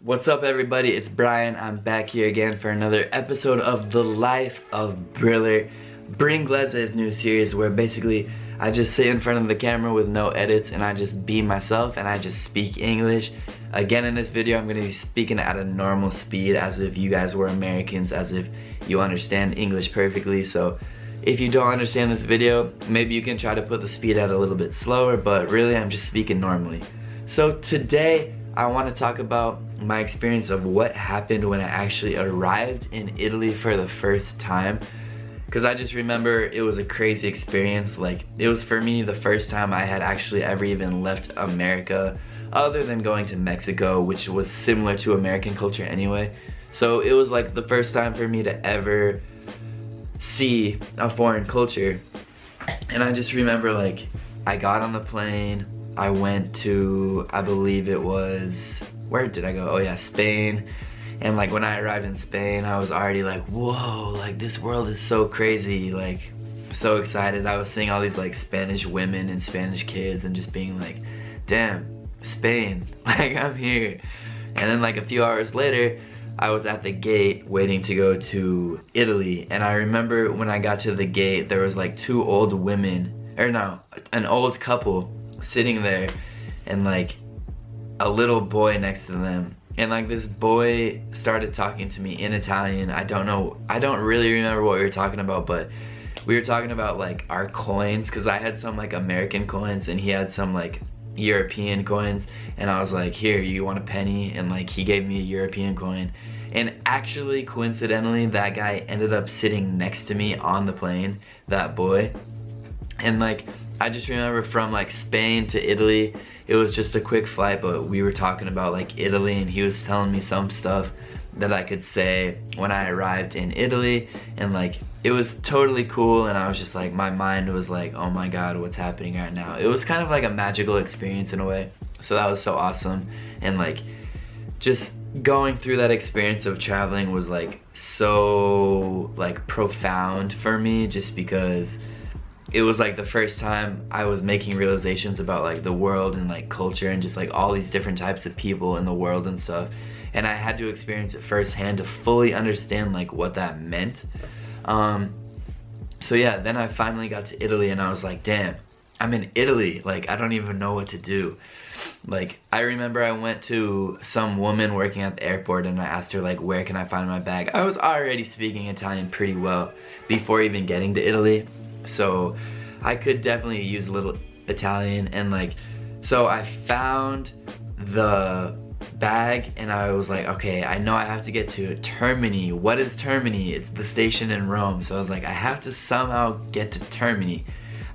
What's up everybody, it's Brian. I'm back here again for another episode of The Life of Briller. Bring Gleza new series where basically I just sit in front of the camera with no edits and I just be myself and I just speak English. Again in this video I'm going to be speaking at a normal speed as if you guys were Americans, as if you understand English perfectly. So if you don't understand this video, maybe you can try to put the speed at a little bit slower, but really I'm just speaking normally. So today I want to talk about my experience of what happened when I actually arrived in Italy for the first time because I just remember it was a crazy experience. Like, it was for me the first time I had actually ever even left America, other than going to Mexico, which was similar to American culture anyway. So it was like the first time for me to ever see a foreign culture. And I just remember, like, I got on the plane, I went to, I believe it was, where did I go? Oh, yeah, Spain and like when I arrived in Spain, I was already like, whoa, like this world is so crazy. Like so excited. I was seeing all these like Spanish women and Spanish kids and just being like, damn, Spain, like I'm here. And then like a few hours later, I was at the gate waiting to go to Italy. And I remember when I got to the gate, there was like two old women, or no, an old couple sitting there and like a little boy next to them and like this boy started talking to me in Italian. I don't know, I don't really remember what we were talking about, but we were talking about like our coins because I had some like American coins and he had some like European coins and I was like, here, you want a penny? And like he gave me a European coin. And actually, coincidentally, that guy ended up sitting next to me on the plane, that boy. And like, I just remember from like Spain to Italy, it was just a quick flight, but we were talking about like Italy and he was telling me some stuff that I could say when I arrived in Italy. And like it was totally cool and I was just like my mind was like oh my god what's happening right now? It was kind of like a magical experience in a way. So that was so awesome. And like just going through that experience of traveling was like so like profound for me just because it was like the first time I was making realizations about like the world and like culture and just like all these different types of people in the world and stuff. And I had to experience it firsthand to fully understand like what that meant. Um, so yeah then I finally got to Italy and I was like damn I'm in Italy. Like I don't even know what to do. Like I remember I went to some woman working at the airport and I asked her like where can I find my bag? I was already speaking Italian pretty well before even getting to Italy so I could definitely use a little Italian and like, so I found the bag and I was like, okay, I know I have to get to Termini. What is Termini? It's the station in Rome. So I was like, I have to somehow get to Termini.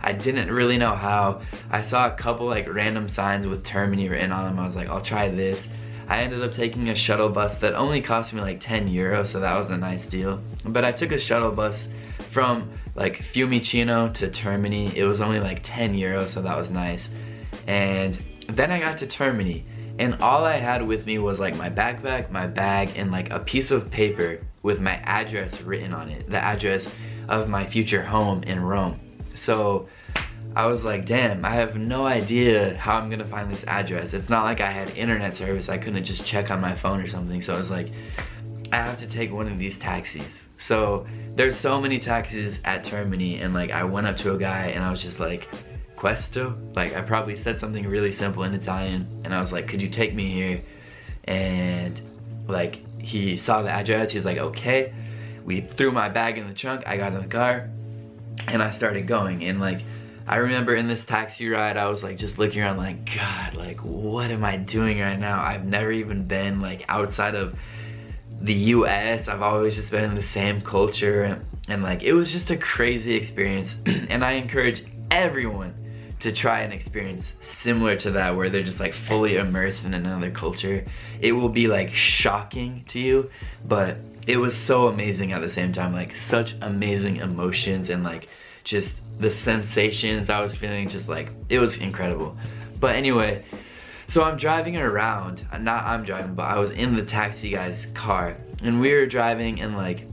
I didn't really know how. I saw a couple like random signs with Termini written on them. I was like, I'll try this. I ended up taking a shuttle bus that only cost me like 10 euros, so that was a nice deal. But I took a shuttle bus from like Fiumicino to Termini. It was only like 10 euros, so that was nice. And then I got to Termini, and all I had with me was like my backpack, my bag, and like a piece of paper with my address written on it, the address of my future home in Rome. So I was like, damn, I have no idea how I'm gonna find this address. It's not like I had internet service. I couldn't just check on my phone or something. So I was like, I have to take one of these taxis. So there's so many taxis at Termini and like I went up to a guy and I was just like, Questo? Like I probably said something really simple in Italian and I was like, could you take me here? And like he saw the address, he was like, okay. We threw my bag in the trunk, I got in the car and I started going and like I remember in this taxi ride, I was like just looking around like, God, like what am I doing right now? I've never even been like outside of the US. I've always just been in the same culture and, and like it was just a crazy experience and I encourage everyone to try an experience similar to that where they're just like fully immersed in another culture. It will be like shocking to you, but it was so amazing at the same time. Like such amazing emotions and like just the sensations I was feeling just like, it was incredible. But anyway, so I'm driving around, uh, not I'm driving, but I was in the taxi guy's car and we were driving and like,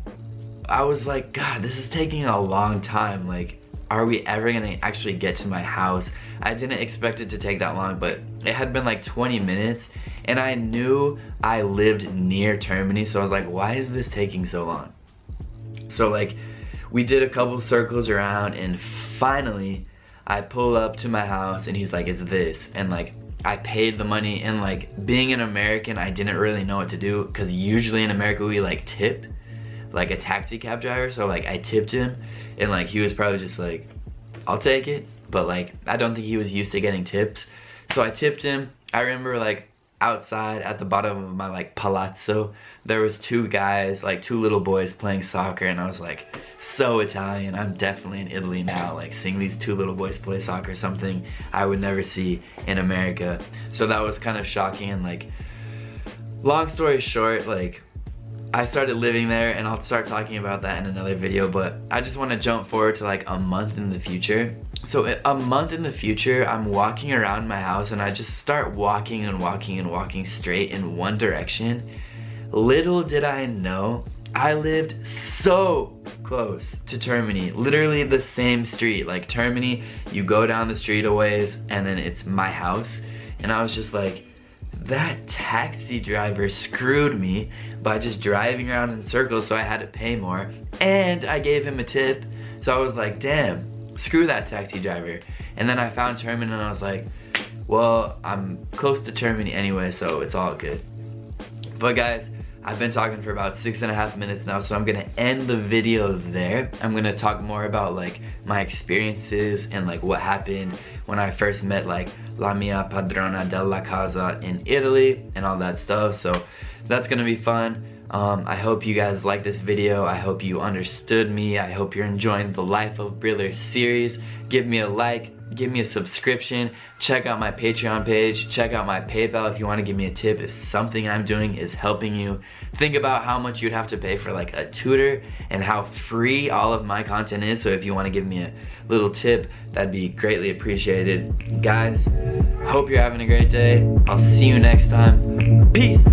I was like, God, this is taking a long time. Like, are we ever gonna actually get to my house? I didn't expect it to take that long, but it had been like 20 minutes and I knew I lived near Termini so I was like why is this taking so long so like we did a couple circles around and finally I pull up to my house and he's like it's this and like I paid the money and like being an American I didn't really know what to do because usually in America we like tip like a taxi cab driver. So like I tipped him and like he was probably just like I'll take it. But like I don't think he was used to getting tips so I tipped him. I remember like outside at the bottom of my like palazzo there was two guys like two little boys playing soccer and I was like so Italian. I'm definitely in Italy now like seeing these two little boys play soccer something I would never see in America. So that was kind of shocking and like long story short like I started living there and I'll start talking about that in another video but I just want to jump forward to like a month in the future so a month in the future I'm walking around my house and I just start walking and walking and walking straight in one direction little did I know I lived so close to Termini, literally the same street. Like Termini, you go down the street a ways and then it's my house. And I was just like, that taxi driver screwed me by just driving around in circles so I had to pay more. And I gave him a tip. So I was like damn screw that taxi driver. And then I found Termini and I was like well I'm close to Termini anyway so it's all good. But guys I've been talking for about six and a half minutes now, so I'm gonna end the video there. I'm gonna talk more about like my experiences and like what happened when I first met like La Mia Padrona della Casa in Italy and all that stuff. So that's gonna be fun. Um, I hope you guys like this video. I hope you understood me. I hope you're enjoying the Life of Briller series. Give me a like, give me a subscription, check out my Patreon page, check out my PayPal if you wanna give me a tip if something I'm doing is helping you. Think about how much you'd have to pay for like a tutor and how free all of my content is. So if you wanna give me a little tip, that'd be greatly appreciated. Guys, hope you're having a great day. I'll see you next time. Peace.